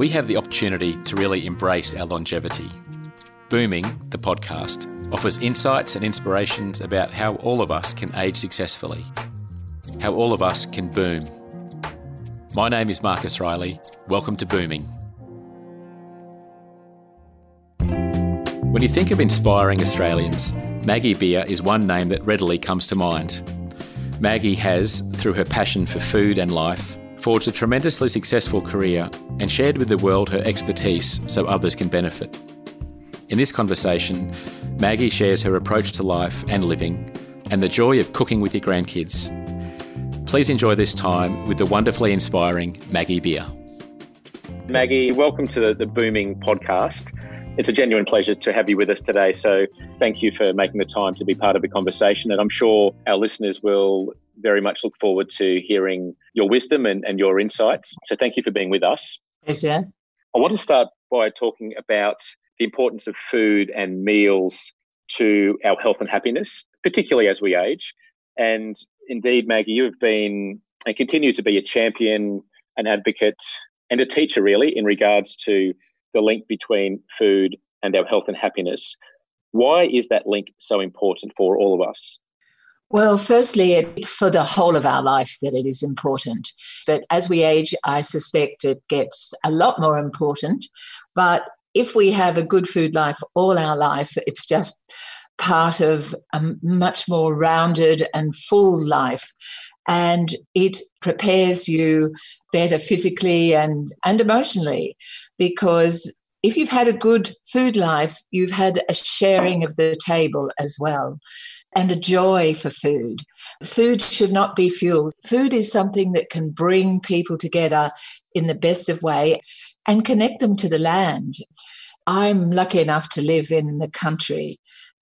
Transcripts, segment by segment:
we have the opportunity to really embrace our longevity. Booming, the podcast, offers insights and inspirations about how all of us can age successfully, how all of us can boom. My name is Marcus Riley. Welcome to Booming. When you think of inspiring Australians, Maggie Beer is one name that readily comes to mind. Maggie has, through her passion for food and life, forged a tremendously successful career and shared with the world her expertise so others can benefit. In this conversation, Maggie shares her approach to life and living and the joy of cooking with your grandkids. Please enjoy this time with the wonderfully inspiring Maggie Beer. Maggie, welcome to the, the Booming podcast. It's a genuine pleasure to have you with us today. So, thank you for making the time to be part of the conversation. And I'm sure our listeners will very much look forward to hearing your wisdom and, and your insights. So thank you for being with us. Yes, yeah. I want to start by talking about the importance of food and meals to our health and happiness, particularly as we age. And indeed, Maggie, you have been and continue to be a champion, an advocate, and a teacher, really, in regards to the link between food and our health and happiness. Why is that link so important for all of us? Well, firstly, it's for the whole of our life that it is important. But as we age, I suspect it gets a lot more important. But if we have a good food life all our life, it's just part of a much more rounded and full life. And it prepares you better physically and, and emotionally because if you've had a good food life, you've had a sharing of the table as well and a joy for food. Food should not be fuel. Food is something that can bring people together in the best of way and connect them to the land. I'm lucky enough to live in the country.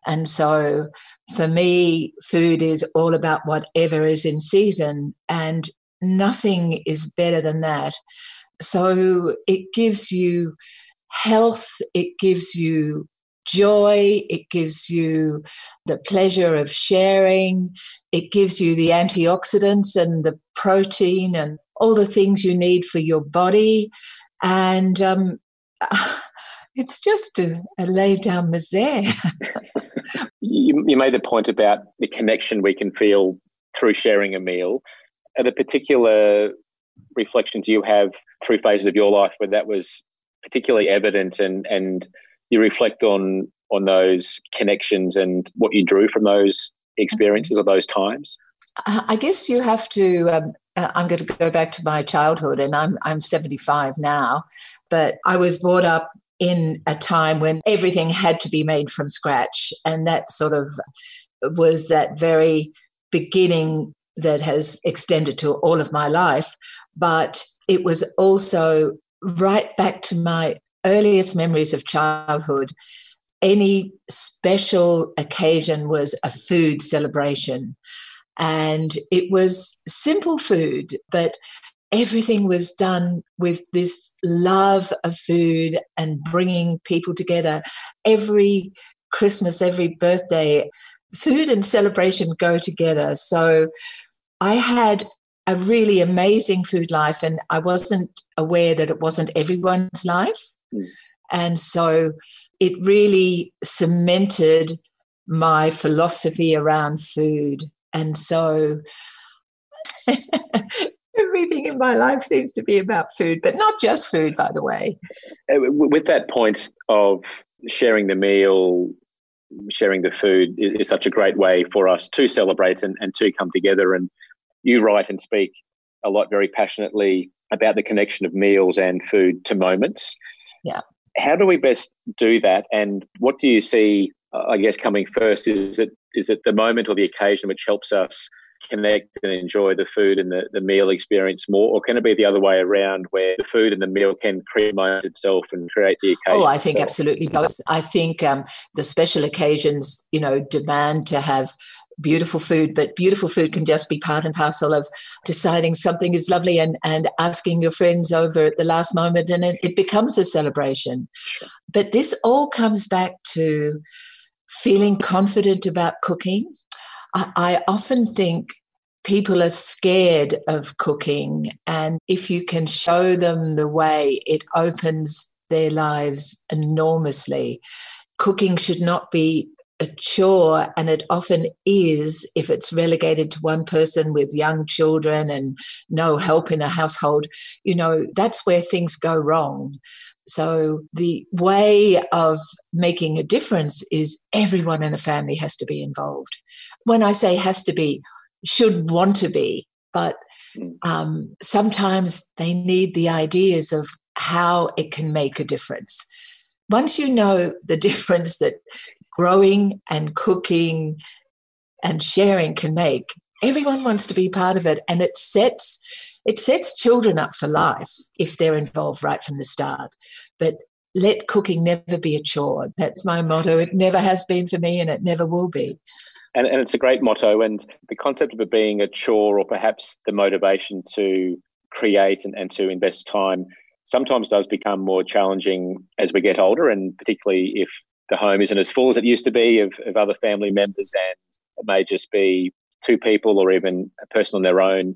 And so for me, food is all about whatever is in season, and nothing is better than that. So it gives you health, it gives you joy, it gives you the pleasure of sharing, it gives you the antioxidants and the protein and all the things you need for your body. And um, it's just a, a lay down misère. you, you made the point about the connection we can feel through sharing a meal. Are there particular reflections you have through phases of your life where that was particularly evident and, and you reflect on on those connections and what you drew from those experiences or those times? I guess you have to. Um, uh, I'm going to go back to my childhood, and I'm I'm 75 now, but I was brought up in a time when everything had to be made from scratch, and that sort of was that very beginning that has extended to all of my life. But it was also right back to my earliest memories of childhood, any special occasion was a food celebration. And it was simple food, but everything was done with this love of food and bringing people together. Every Christmas, every birthday, food and celebration go together. So I had a really amazing food life, and I wasn't aware that it wasn't everyone's life. And so it really cemented my philosophy around food. And so everything in my life seems to be about food, but not just food, by the way. Uh, with that point of sharing the meal, sharing the food is, such a great way for us to celebrate and, and to come together. And you write and speak a lot very passionately about the connection of meals and food to moments. Yeah. How do we best do that? And what do you see, uh, I guess, coming first? Is it is it the moment or the occasion which helps us connect and enjoy the food and the, the meal experience more, or can it be the other way around where the food and the meal can create itself and create the occasion? Oh, I think itself? absolutely both. I think um, the special occasions, you know, demand to have beautiful food, but beautiful food can just be part and parcel of deciding something is lovely and, and asking your friends over at the last moment, and it, it becomes a celebration. But this all comes back to feeling confident about cooking. I, I often think people are scared of cooking. And if you can show them the way, it opens their lives enormously. Cooking should not be a chore, and it often is if it's relegated to one person with young children and no help in the household. You know, that's where things go wrong. So, the way of making a difference is everyone in a family has to be involved. When I say has to be, should want to be, but hmm. um, sometimes they need the ideas of how it can make a difference. Once you know the difference that growing and cooking and sharing can make, everyone wants to be part of it, and it sets it sets children up for life if they're involved right from the start. But let cooking never be a chore. That's my motto. It never has been for me, and it never will be. And, and it's a great motto. And the concept of it being a chore or perhaps the motivation to create and, and to invest time sometimes does become more challenging as we get older, and particularly if the home isn't as full as it used to be of, of other family members and it may just be two people or even a person on their own.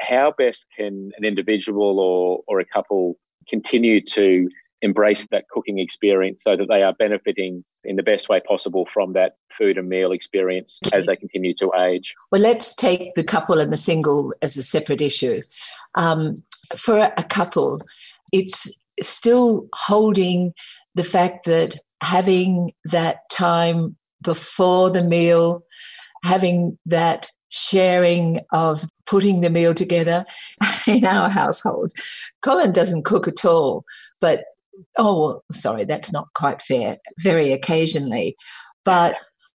How best can an individual or, or a couple continue to embrace that cooking experience so that they are benefiting in the best way possible from that food and meal experience as they continue to age. Well, let's take the couple and the single as a separate issue. Um, for a couple, it's still holding the fact that having that time before the meal, having that sharing of putting the meal together in our household. Colin doesn't cook at all, but oh well, sorry that's not quite fair very occasionally but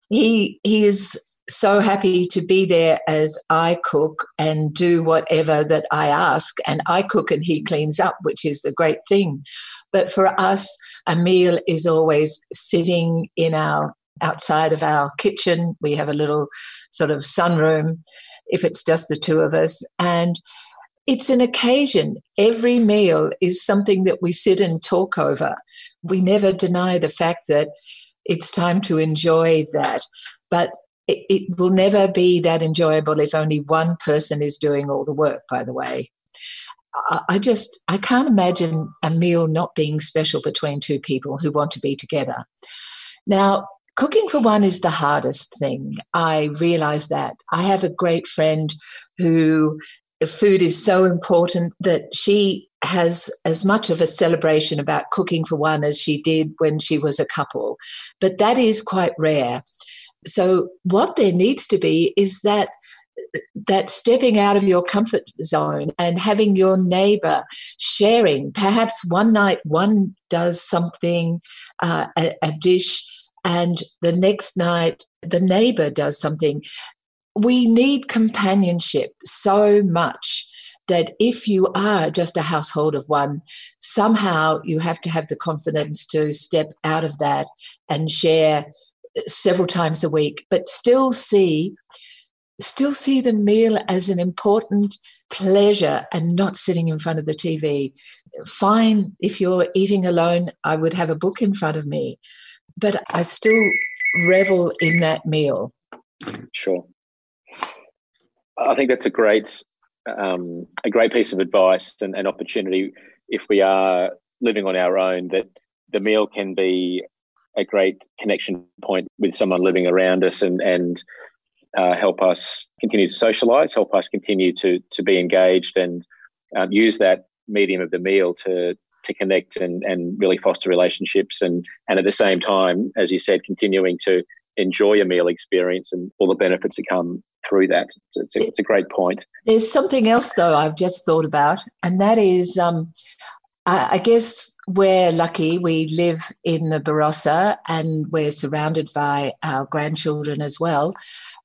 he he is so happy to be there as I cook and do whatever that I ask. And I cook and he cleans up, which is the great thing. But for us, a meal is always sitting in our outside of our kitchen. We have a little sort of sunroom if it's just the two of us. And it's an occasion. Every meal is something that we sit and talk over. We never deny the fact that it's time to enjoy that. But it, it will never be that enjoyable if only one person is doing all the work, by the way. I just I can't imagine a meal not being special between two people who want to be together. Now, cooking for one is the hardest thing. I realize that. I have a great friend who food is so important that she has as much of a celebration about cooking for one as she did when she was a couple. But that is quite rare. So what there needs to be is that that stepping out of your comfort zone and having your neighbor sharing. Perhaps one night one does something uh, a, a dish and the next night the neighbor does something. We need companionship so much that if you are just a household of one, somehow you have to have the confidence to step out of that and share several times a week, but still see still see the meal as an important pleasure and not sitting in front of the TV. Fine, if you're eating alone, I would have a book in front of me, but I still revel in that meal. Sure. I think that's a great um, a great piece of advice and an opportunity if we are living on our own that the meal can be a great connection point with someone living around us and and uh, help us continue to socialize, help us continue to to be engaged and um, use that medium of the meal to to connect and and really foster relationships and and at the same time, as you said, continuing to enjoy a meal experience and all the benefits that come through that. It's, a, it's a great point. There's something else, though, I've just thought about, and that is um, I, I guess we're lucky. We live in the Barossa and we're surrounded by our grandchildren as well.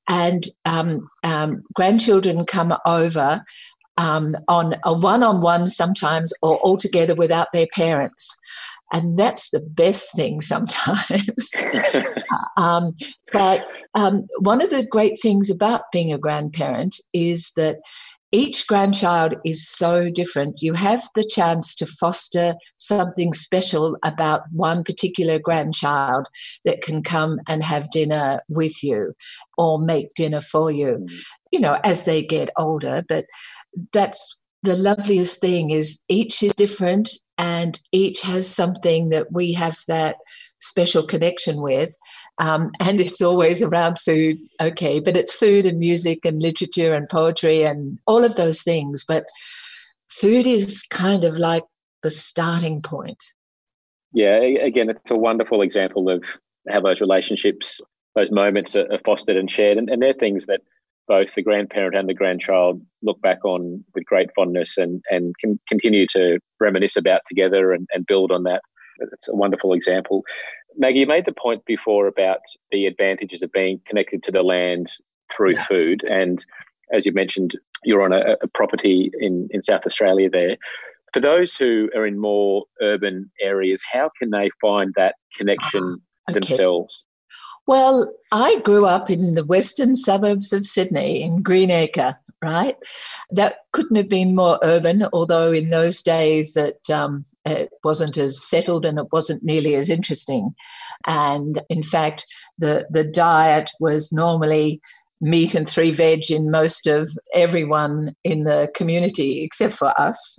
And um, um, grandchildren come over um, on a one on one sometimes or altogether without their parents. And that's the best thing sometimes. um, but um, one of the great things about being a grandparent is that each grandchild is so different. You have the chance to foster something special about one particular grandchild that can come and have dinner with you or make dinner for you. Mm. you know, as they get older. But that's the loveliest thing is each is different and each has something that we have that special connection with. Um, and it's always around food, okay, but it's food and music and literature and poetry and all of those things. But food is kind of like the starting point. Yeah, again, it's a wonderful example of how those relationships, those moments are, fostered and shared. And, and they're things that both the grandparent and the grandchild look back on with great fondness and, and can continue to reminisce about together and, and build on that. It's a wonderful example. Maggie, you made the point before about the advantages of being connected to the land through yeah. food. And as you mentioned, you're on a, a property in, in South Australia there. For those who are in more urban areas, how can they find that connection okay. themselves? Well, I grew up in the western suburbs of Sydney in Greenacre, right? That couldn't have been more urban, although in those days it, um, it wasn't as settled and it wasn't nearly as interesting. And in fact, the, the diet was normally meat and three veg in most of everyone in the community, except for us,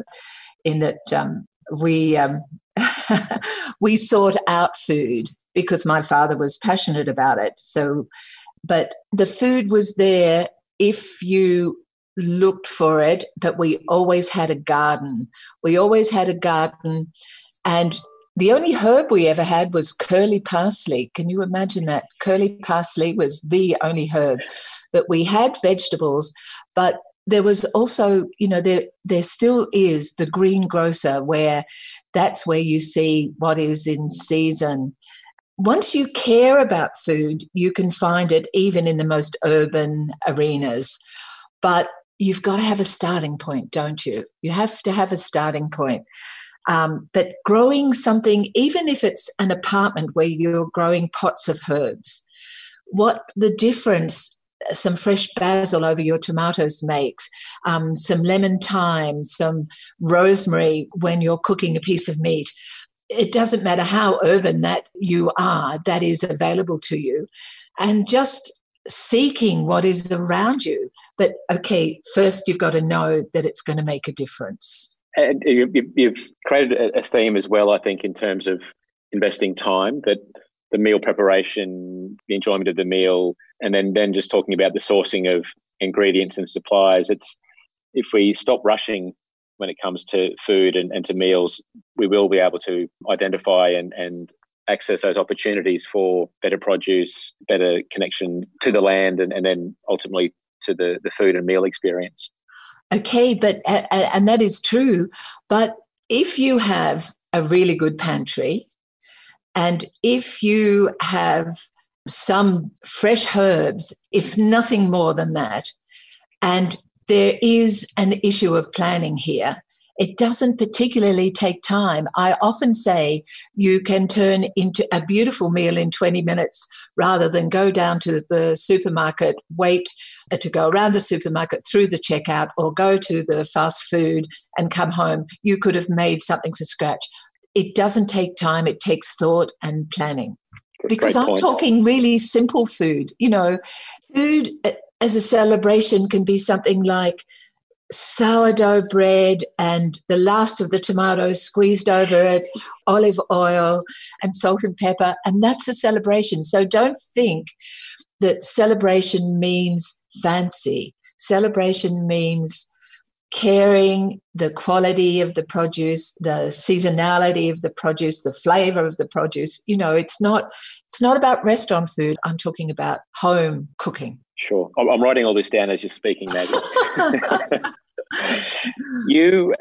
in that um, we um, we sought out food because my father was passionate about it. So, but the food was there if you looked for it, but we always had a garden. We always had a garden. And the only herb we ever had was curly parsley. Can you imagine that? Curly parsley was the only herb. But we had vegetables, but there was also, you know, there there still is the greengrocer where that's where you see what is in season once you care about food, you can find it even in the most urban arenas. But you've got to have a starting point, don't you? You have to have a starting point. Um, but growing something, even if it's an apartment where you're growing pots of herbs, what the difference some fresh basil over your tomatoes makes, um, some lemon thyme, some rosemary when you're cooking a piece of meat it doesn't matter how urban that you are, that is available to you. And just seeking what is around you. But okay, first you've got to know that it's going to make a difference. And you've created a theme as well, I think, in terms of investing time that the meal preparation, the enjoyment of the meal, and then then just talking about the sourcing of ingredients and supplies. It's if we stop rushing when it comes to food and, and to meals, we will be able to identify and, and access those opportunities for better produce, better connection to the land, and, and then ultimately to the, the food and meal experience. Okay, but and that is true. But if you have a really good pantry, and if you have some fresh herbs, if nothing more than that, and there is an issue of planning here. It doesn't particularly take time. I often say you can turn into a beautiful meal in 20 minutes rather than go down to the supermarket, wait uh, to go around the supermarket through the checkout, or go to the fast food and come home. You could have made something from scratch. It doesn't take time, it takes thought and planning. Because I'm talking really simple food. You know, food uh, as a celebration can be something like sourdough bread and the last of the tomatoes squeezed over it, olive oil and salt and pepper, and that's a celebration. So don't think that celebration means fancy. Celebration means caring the quality of the produce the seasonality of the produce the flavor of the produce you know it's not it's not about restaurant food i'm talking about home cooking Sure. I'm writing all this down as you're speaking, Maggie. you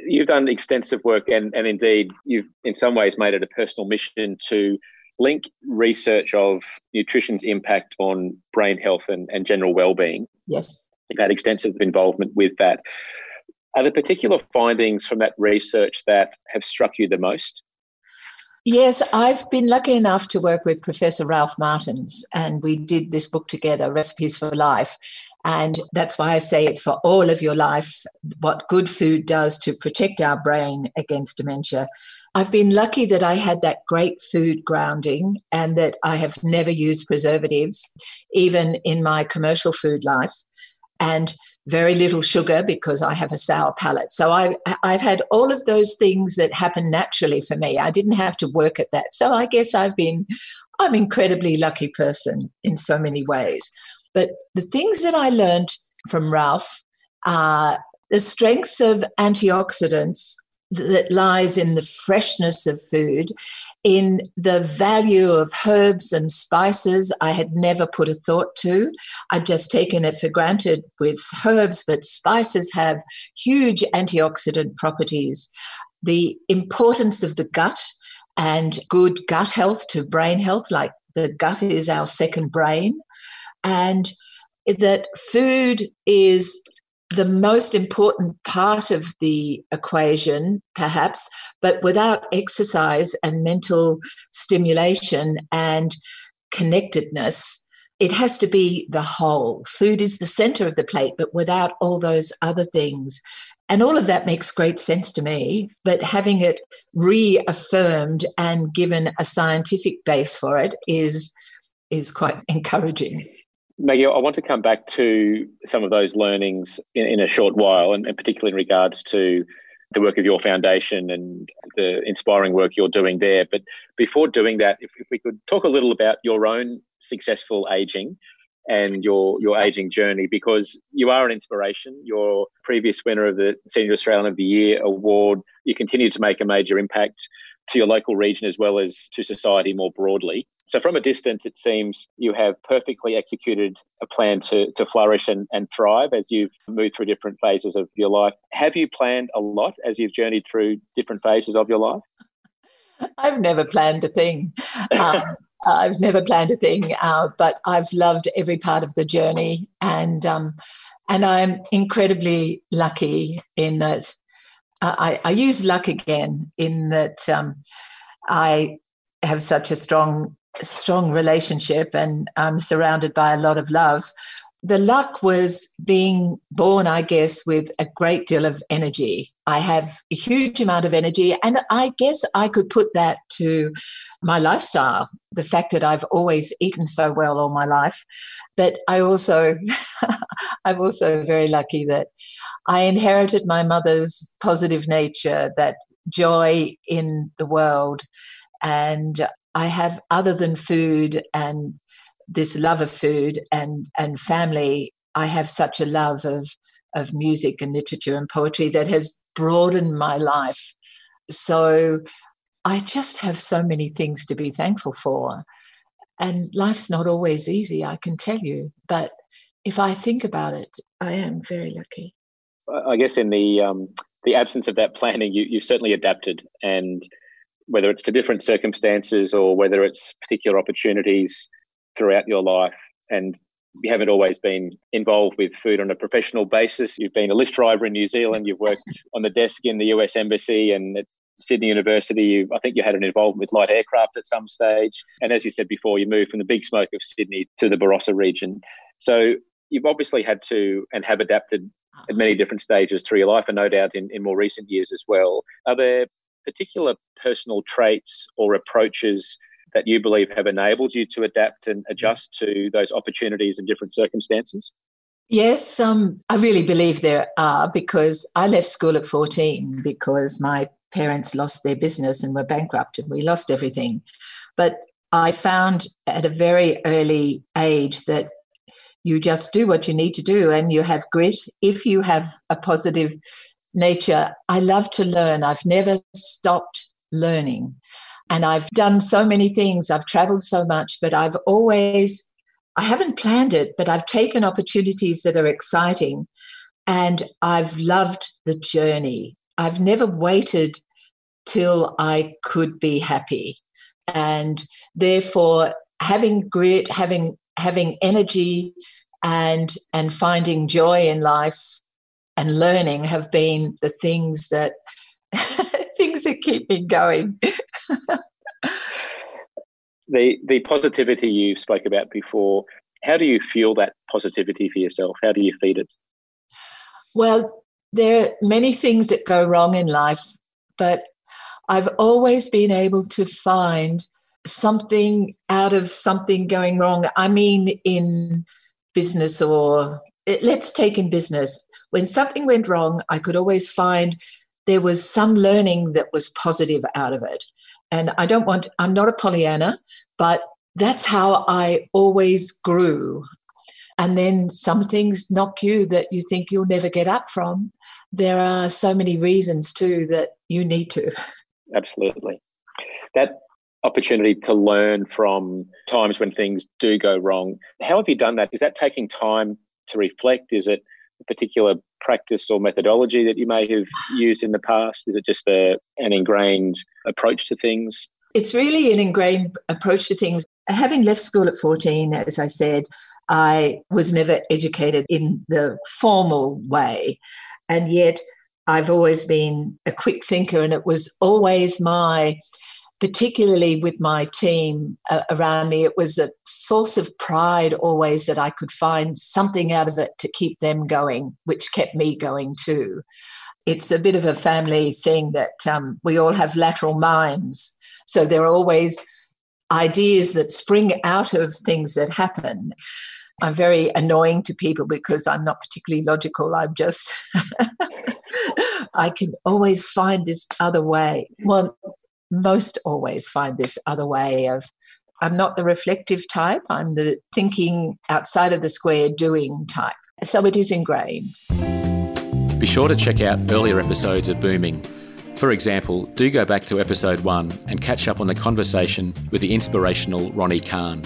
you've done extensive work and, and indeed you've in some ways made it a personal mission to link research of nutrition's impact on brain health and, and general well-being. Yes. You've had extensive involvement with that. Are there particular findings from that research that have struck you the most? Yes, I've been lucky enough to work with Professor Ralph Martins, and we did this book together, Recipes for Life. And that's why I say it's for all of your life what good food does to protect our brain against dementia. I've been lucky that I had that great food grounding and that I have never used preservatives, even in my commercial food life. and very little sugar because I have a sour palate. So I, I've had all of those things that happen naturally for me. I didn't have to work at that. So I guess I've been, I'm incredibly lucky person in so many ways. But the things that I learned from Ralph are the strength of antioxidants that lies in the freshness of food, in the value of herbs and spices I had never put a thought to. I'd just taken it for granted with herbs, but spices have huge antioxidant properties. The importance of the gut and good gut health to brain health, like the gut is our second brain, and that food is the most important part of the equation, perhaps, but without exercise and mental stimulation and connectedness, it has to be the whole. Food is the center of the plate, but without all those other things. And all of that makes great sense to me, but having it reaffirmed and given a scientific base for it is is quite encouraging. Maggie, I want to come back to some of those learnings in, in a short while, and, and, particularly in regards to the work of your foundation and the inspiring work you're doing there. But before doing that, if, if we could talk a little about your own successful aging and your your aging journey, because you are an inspiration. You're previous winner of the Senior Australian of the Year award. You continue to make a major impact to your local region as well as to society more broadly. So, from a distance, it seems you have perfectly executed a plan to, to flourish and, and thrive as you've moved through different phases of your life. Have you planned a lot as you've journeyed through different phases of your life? I've never planned a thing. Um, I've never planned a thing, uh, but I've loved every part of the journey, and um, and I'm incredibly lucky in that I, I, use luck again in that um, I have such a strong, strong relationship and I'm surrounded by a lot of love. The luck was being born, I guess, with a great deal of energy. I have a huge amount of energy, and I guess I could put that to my lifestyle the fact that I've always eaten so well all my life. But I also, I'm also very lucky that I inherited my mother's positive nature, that joy in the world. And I have, other than food and this love of food and, and family, I have such a love of, of music and literature and poetry that has broadened my life. So I just have so many things to be thankful for. And life's not always easy, I can tell you. But if I think about it, I am very lucky. I guess in the um, the absence of that planning, you you certainly adapted, and whether it's to different circumstances or whether it's particular opportunities throughout your life, and you haven't always been involved with food on a professional basis. You've been a lift driver in New Zealand. You've worked on the desk in the U.S. Embassy and at Sydney University. You, I think you had an involvement with light aircraft at some stage. And as you said before, you moved from the big smoke of Sydney to the Barossa region. So you've obviously had to and have adapted at many different stages through your life, and no doubt in, in more recent years as well. Are there particular personal traits or approaches that you believe have enabled you to adapt and adjust to those opportunities and different circumstances? Yes, um, I really believe there are because I left school at 14 because my parents lost their business and were bankrupt and we lost everything. But I found at a very early age that you just do what you need to do and you have grit. If you have a positive nature, I love to learn. I've never stopped learning. And I've done so many things. I've traveled so much, but I've always, I haven't planned it, but I've taken opportunities that are exciting and I've loved the journey. I've never waited till I could be happy. And therefore, having grit, having having energy and and finding joy in life and learning have been the things that things that keep me going. the the positivity you spoke about before, how do you fuel that positivity for yourself? How do you feed it? Well, there are many things that go wrong in life, but I've always been able to find something out of something going wrong. I mean, in business or let's take in business. When something went wrong, I could always find there was some learning that was positive out of it. And I don't want, I'm not a Pollyanna, but that's how I always grew. And then some things knock you that you think you'll never get up from. There are so many reasons too that you need to. Absolutely. That opportunity to learn from times when things do go wrong. How have you done that? Is that taking time to reflect? Is it particular practice or methodology that you may have used in the past? Is it just a, an ingrained approach to things? It's really an ingrained approach to things. Having left school at 14, as I said, I was never educated in the formal way. And yet, I've always been a quick thinker, and it was always my particularly with my team uh, around me, it was a source of pride always that I could find something out of it to keep them going, which kept me going too. It's a bit of a family thing that um, we all have lateral minds. So there are always ideas that spring out of things that happen. I'm very annoying to people because I'm not particularly logical. I'm just, I can always find this other way. Well, most always find this other way of I'm not the reflective type, I'm the thinking outside of the square doing type. So it is ingrained. Be sure to check out earlier episodes of Booming. For example, do go back to episode one and catch up on the conversation with the inspirational Ronni Kahn.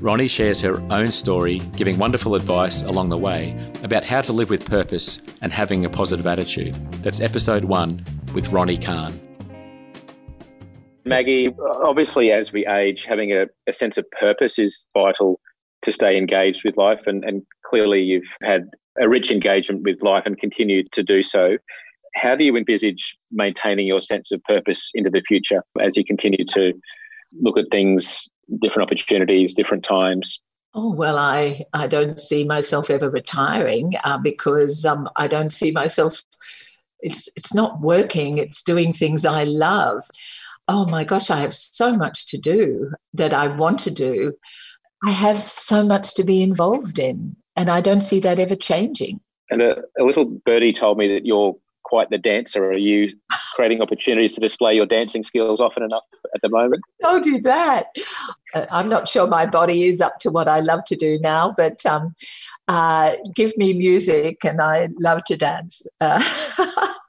Ronni shares her own story, giving wonderful advice along the way about how to live with purpose and having a positive attitude. That's episode one with Ronni Kahn. Maggie, obviously, as we age, having a, a sense of purpose is vital to stay engaged with life. And, and clearly, you've had a rich engagement with life and continue to do so. How do you envisage maintaining your sense of purpose into the future as you continue to look at things, different opportunities, different times? Oh well, I I don't see myself ever retiring uh, because um, I don't see myself. It's it's not working. It's doing things I love oh my gosh, I have so much to do that I want to do. I have so much to be involved in, and I don't see that ever changing. And a, a little birdie told me that you're quite the dancer. Are you creating opportunities to display your dancing skills often enough at the moment? Don't do that. Uh, I'm not sure my body is up to what I love to do now, but um, uh, give me music and I love to dance. Uh,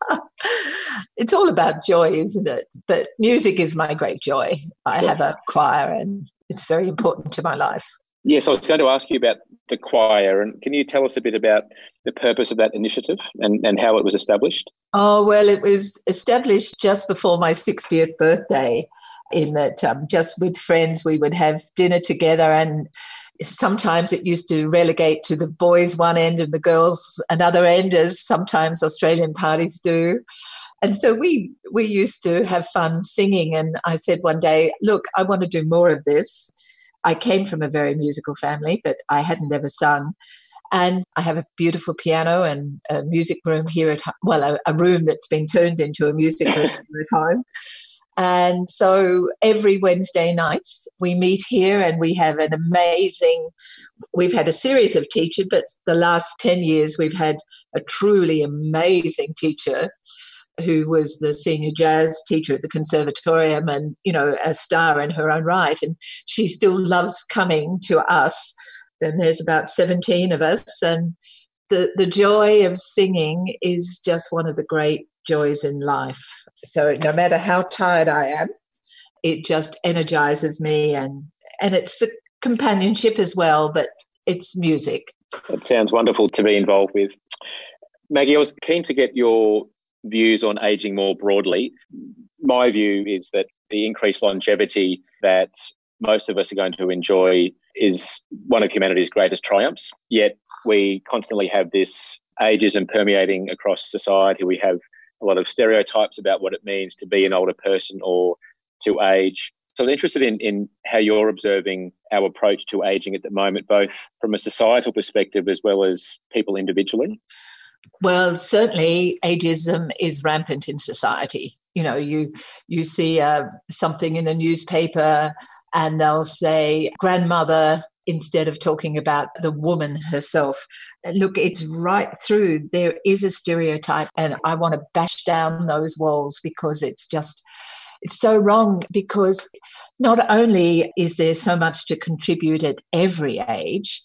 it's all about joy, isn't it? But music is my great joy. I have a choir and it's very important to my life. Yes, I was going to ask you about the choir, and can you tell us a bit about the purpose of that initiative and, and how it was established? Oh, well, it was established just before my 60th birthday, in that um, just with friends we would have dinner together, and sometimes it used to relegate to the boys one end and the girls another end, as sometimes Australian parties do. And so we we used to have fun singing. And I said one day, look, I want to do more of this. I came from a very musical family, but I hadn't ever sung. And I have a beautiful piano and a music room here at well, a, a room that's been turned into a music room at home. And so every Wednesday night we meet here and we have an amazing, we've had a series of teachers, but the last 10 years we've had a truly amazing teacher who was the senior jazz teacher at the conservatorium and you know a star in her own right. And she still loves coming to us. Then there's about 17 of us and the the joy of singing is just one of the great joys in life. So no matter how tired i am it just energizes me and and it's a companionship as well but it's music. It sounds wonderful to be involved with. Maggie i was keen to get your views on aging more broadly. My view is that the increased longevity that most of us are going to enjoy is one of humanity's greatest triumphs. Yet we constantly have this ageism permeating across society. We have a lot of stereotypes about what it means to be an older person or to age. So I'm interested in, in how you're observing our approach to aging at the moment, both from a societal perspective as well as people individually. Well, certainly ageism is rampant in society. You know, you you see uh, something in the newspaper and they'll say grandmother instead of talking about the woman herself. Look, it's right through. There is a stereotype, and I want to bash down those walls because it's just. It's so wrong because not only is there so much to contribute at every age,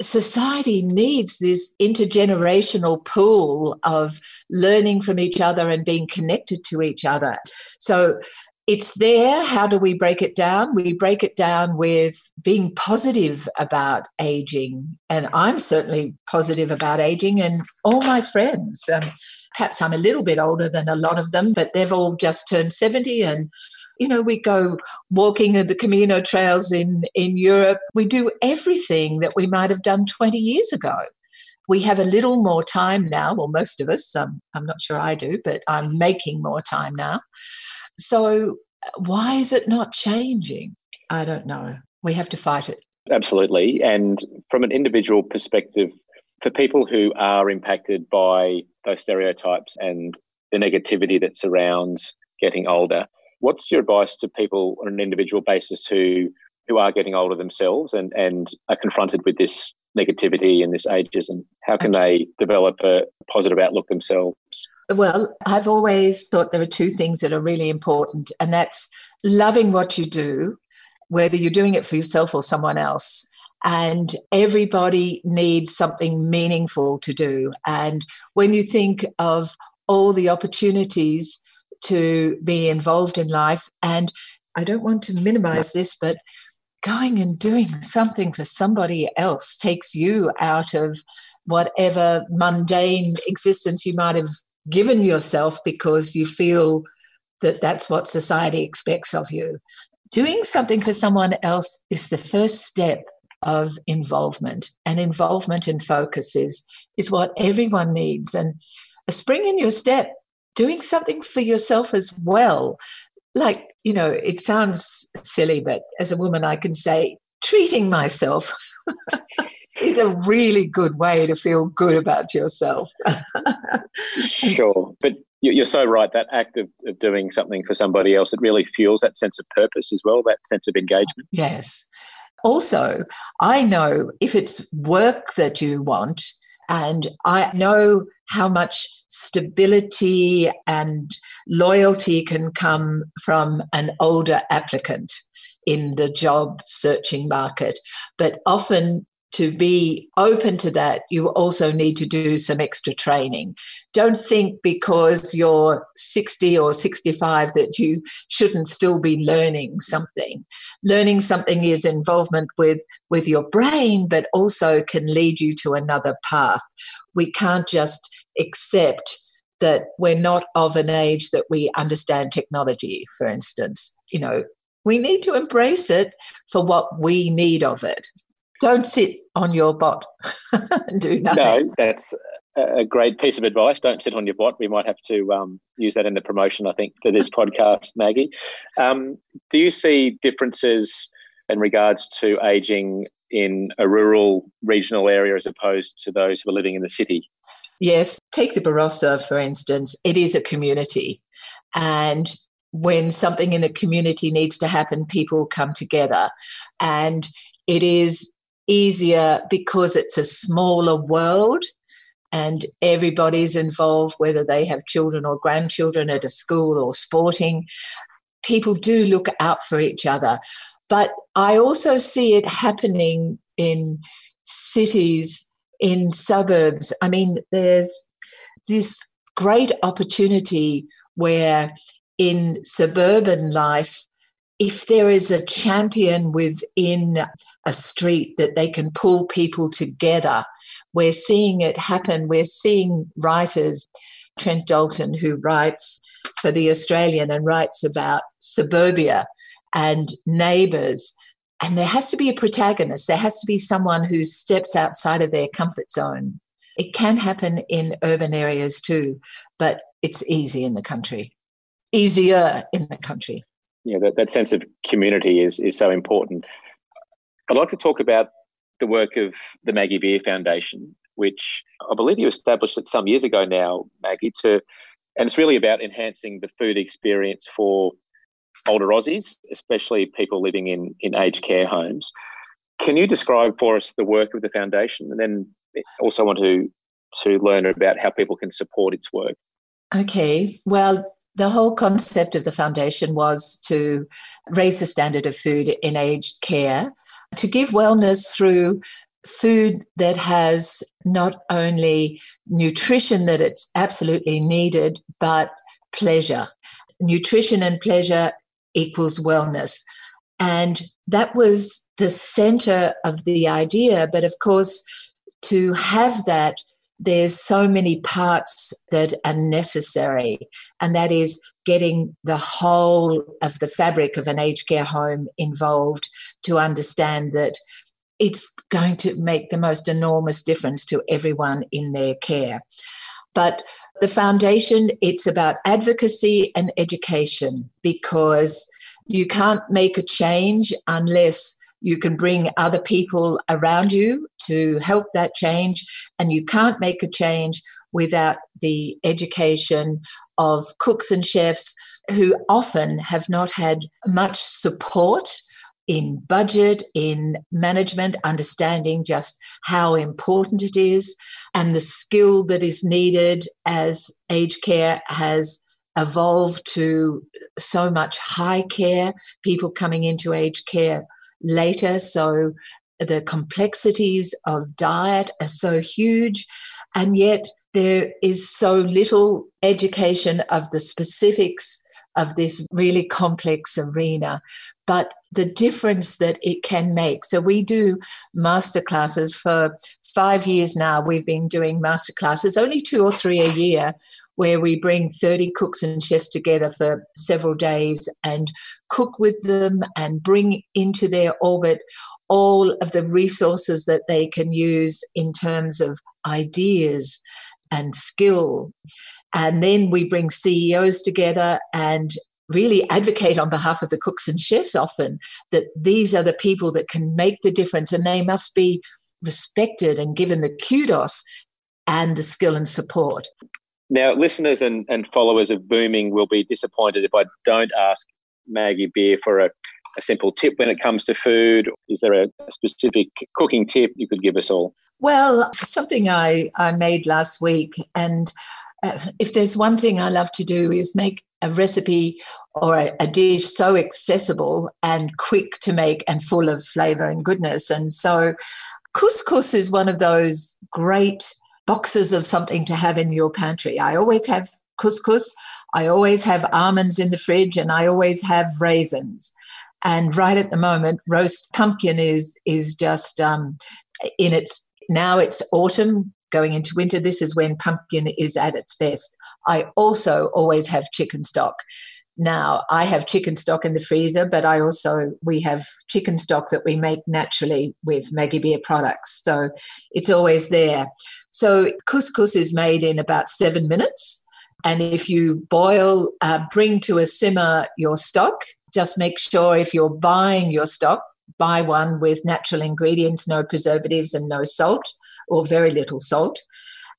society needs this intergenerational pool of learning from each other and being connected to each other. So it's there. How do we break it down? We break it down with being positive about aging. And I'm certainly positive about aging, and all my friends. Um, perhaps I'm a little bit older than a lot of them, but they've all just turned 70 and you know, we go walking in the Camino trails in, in Europe. We do everything that we might have done 20 years ago. We have a little more time now, or most of us. Um, I'm not sure I do, but I'm making more time now. So, why is it not changing? I don't know. We have to fight it. Absolutely. And from an individual perspective, for people who are impacted by those stereotypes and the negativity that surrounds getting older, what's your advice to people on an individual basis who who are getting older themselves and, and are confronted with this negativity and this ageism? How can they develop a positive outlook themselves? Well, I've always thought there are two things that are really important, and that's loving what you do, whether you're doing it for yourself or someone else. And everybody needs something meaningful to do. And when you think of all the opportunities to be involved in life, and I don't want to minimize this, but going and doing something for somebody else takes you out of whatever mundane existence you might have given yourself because you feel that that's what society expects of you. Doing something for someone else is the first step of involvement, and involvement and focus is, is what everyone needs. And a spring in your step, doing something for yourself as well. Like, you know, it sounds silly, but as a woman, I can say, treating myself is a really good way to feel good about yourself. sure. But you're so right. That act of, of doing something for somebody else, it really fuels that sense of purpose as well, that sense of engagement. Yes. Also, I know if it's work that you want, and I know how much stability and loyalty can come from an older applicant in the job searching market. But often to be open to that, you also need to do some extra training. Don't think because you're 60 or 65 that you shouldn't still be learning something. Learning something is involvement with, with your brain, but also can lead you to another path. We can't just accept that we're not of an age that we understand technology, for instance. You know, we need to embrace it for what we need of it don't sit on your bot and do nothing. No, that's a great piece of advice. Don't sit on your bot. We might have to um, use that in the promotion, I think, for this podcast, Maggie. Um, do you see differences in regards to aging in a rural, regional area as opposed to those who are living in the city? Yes. Take the Barossa, for instance. It is a community. And when something in the community needs to happen, people come together. And it is easier because it's a smaller world and everybody's involved, whether they have children or grandchildren at a school or sporting. People do look out for each other. But I also see it happening in cities, in suburbs. I mean, there's this great opportunity where in suburban life, if there is a champion within a street that they can pull people together, we're seeing it happen. We're seeing writers, Trent Dalton, who writes for The Australian and writes about suburbia and neighbours. And there has to be a protagonist, there has to be someone who steps outside of their comfort zone. It can happen in urban areas too, but it's easy in the country, easier in the country you know, that, that sense of community is, is so important. I'd like to talk about the work of the Maggie Beer Foundation, which I believe you established it some years ago now, Maggie, to and it's really about enhancing the food experience for older Aussies, especially people living in, in aged care homes. Can you describe for us the work of the foundation, and then also want to to learn about how people can support its work? Okay. Well, the whole concept of the foundation was to raise the standard of food in aged care, to give wellness through food that has not only nutrition that it's absolutely needed, but pleasure. Nutrition and pleasure equals wellness. And that was the center of the idea. But of course, to have that, there's so many parts that are necessary, and that is getting the whole of the fabric of an aged care home involved to understand that it's going to make the most enormous difference to everyone in their care. But the foundation, it's about advocacy and education because you can't make a change unless you can bring other people around you to help that change, and you can't make a change without the education of cooks and chefs who often have not had much support in budget, in management, understanding just how important it is, and the skill that is needed as aged care has evolved to so much high care, people coming into aged care later. So the complexities of diet are so huge, and yet there is so little education of the specifics of this really complex arena, but the difference that it can make. So we do masterclasses for five years now. We've been doing masterclasses, only two or three a year, where we bring 30 cooks and chefs together for several days and cook with them and bring into their orbit all of the resources that they can use in terms of ideas and skill. And then we bring CEOs together and really advocate on behalf of the cooks and chefs often that these are the people that can make the difference and they must be respected and given the kudos and the skill and support. Now, listeners and, and followers of Booming will be disappointed if I don't ask Maggie Beer for a, a simple tip when it comes to food. Is there a specific cooking tip you could give us all? Well, something I, I made last week, and uh, if there's one thing I love to do is make a recipe or a, a, dish so accessible and quick to make and full of flavor and goodness. And so couscous is one of those great boxes of something to have in your pantry. I always have couscous, I always have almonds in the fridge, and I always have raisins. And right at the moment, roast pumpkin is is just um, in its now it's autumn going into winter. This is when pumpkin is at its best. I also always have chicken stock. Now, I have chicken stock in the freezer, but I also, we have chicken stock that we make naturally with Maggie Beer products. So it's always there. So couscous is made in about seven minutes. And if you boil, uh, bring to a simmer your stock, just make sure if you're buying your stock, buy one with natural ingredients, no preservatives, and no salt or very little salt.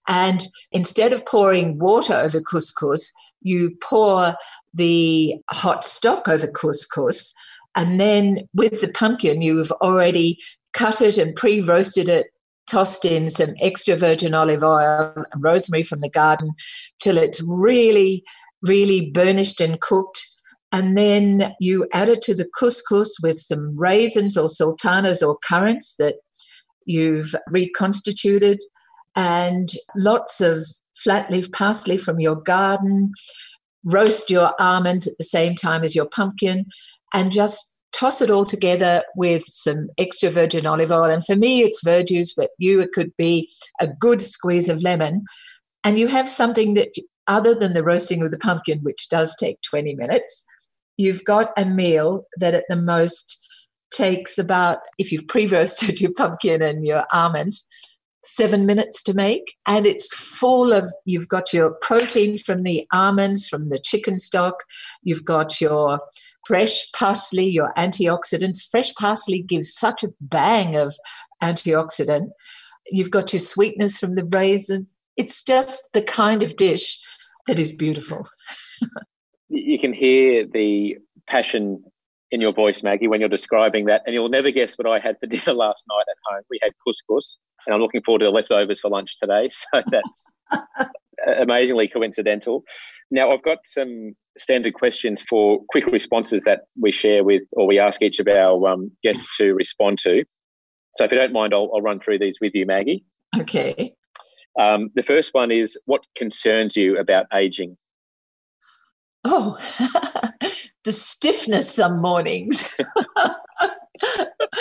And instead of pouring water over couscous, you pour the hot stock over couscous, and then with the pumpkin, you've already cut it and pre roasted it, tossed in some extra virgin olive oil and rosemary from the garden till it's really, really burnished and cooked. And then you add it to the couscous with some raisins or sultanas or currants that you've reconstituted, and lots of flat leaf parsley from your garden. Roast your almonds at the same time as your pumpkin, and just toss it all together with some extra virgin olive oil. And for me, it's verjuice, but you, it could be a good squeeze of lemon. And you have something that, other than the roasting of the pumpkin, which does take 20 minutes, you've got a meal that at the most takes about, if you've pre roasted your pumpkin and your almonds, seven minutes to make. And it's full of, you've got your protein from the almonds, from the chicken stock, you've got your fresh parsley, your antioxidants. Fresh parsley gives such a bang of antioxidant. You've got your sweetness from the raisins. It's just the kind of dish that is beautiful. you can hear the passion in your voice, Maggie, when you're describing that. And you'll never guess what I had for dinner last night at home. We had couscous, and I'm looking forward to the leftovers for lunch today. So that's amazingly coincidental. Now, I've got some standard questions for quick responses that we share with, or we ask each of our um, guests to respond to. So, if you don't mind, I'll, I'll run through these with you, Maggie. Okay. Um, the first one is what concerns you about aging? Oh, the stiffness some mornings.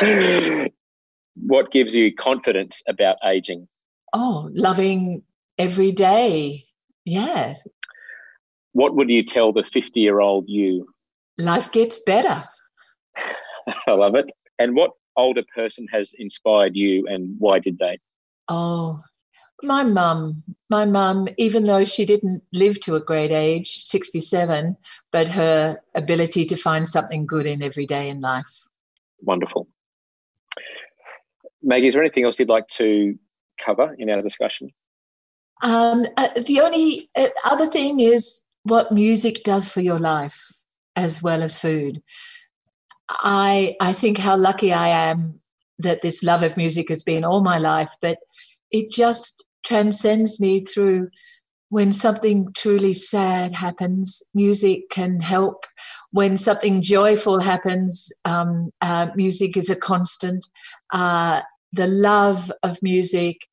what gives you confidence about aging? Oh, loving every day. Yeah. What would you tell the 50 year old you? Life gets better. I love it. And what older person has inspired you and why did they? Oh, my mum, my mum, even though she didn't live to a great age, 67, but her ability to find something good in every day in life. Wonderful. Maggie, is there anything else you'd like to cover in our discussion? Um, uh, the only uh, other thing is what music does for your life as well as food. I I think how lucky I am that this love of music has been all my life, but it just transcends me through when something truly sad happens, music can help. When something joyful happens, um, uh, music is a constant. Uh, the love of music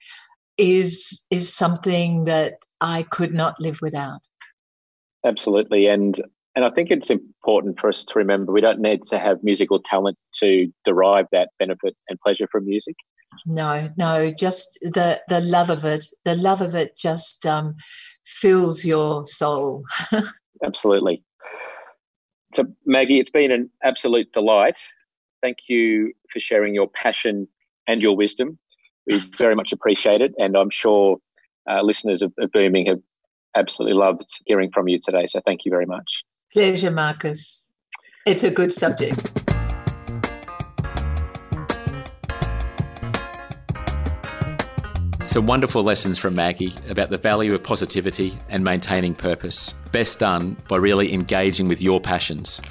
is is something that I could not live without. Absolutely, and and I think it's important for us to remember we don't need to have musical talent to derive that benefit and pleasure from music. No, no, just the the love of it. The love of it just um, fills your soul. Absolutely. So, Maggie, it's been an absolute delight. Thank you for sharing your passion and your wisdom. We very much appreciate it, and I'm sure uh, listeners of, of Booming have absolutely loved hearing from you today. So, thank you very much. Pleasure, Marcus. It's a good subject. Some wonderful lessons from Maggie about the value of positivity and maintaining purpose. Best done by really engaging with your passions.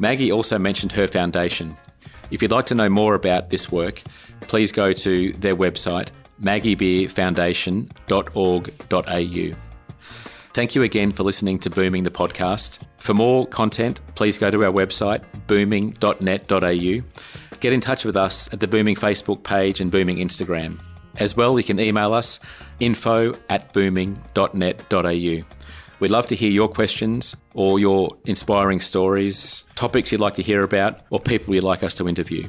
Maggie also mentioned her foundation. If you'd like to know more about this work, please go to their website, maggiebeerfoundation.org.au. Thank you again for listening to Booming the podcast. For more content, please go to our website, booming.net.au. Get in touch with us at the Booming Facebook page and Booming Instagram. As well, you can email us info at booming.net.au. We'd love to hear your questions or your inspiring stories, topics you'd like to hear about, or people you'd like us to interview.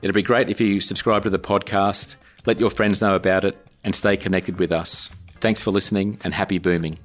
It'd be great if you subscribe to the podcast, let your friends know about it, and stay connected with us. Thanks for listening and happy booming.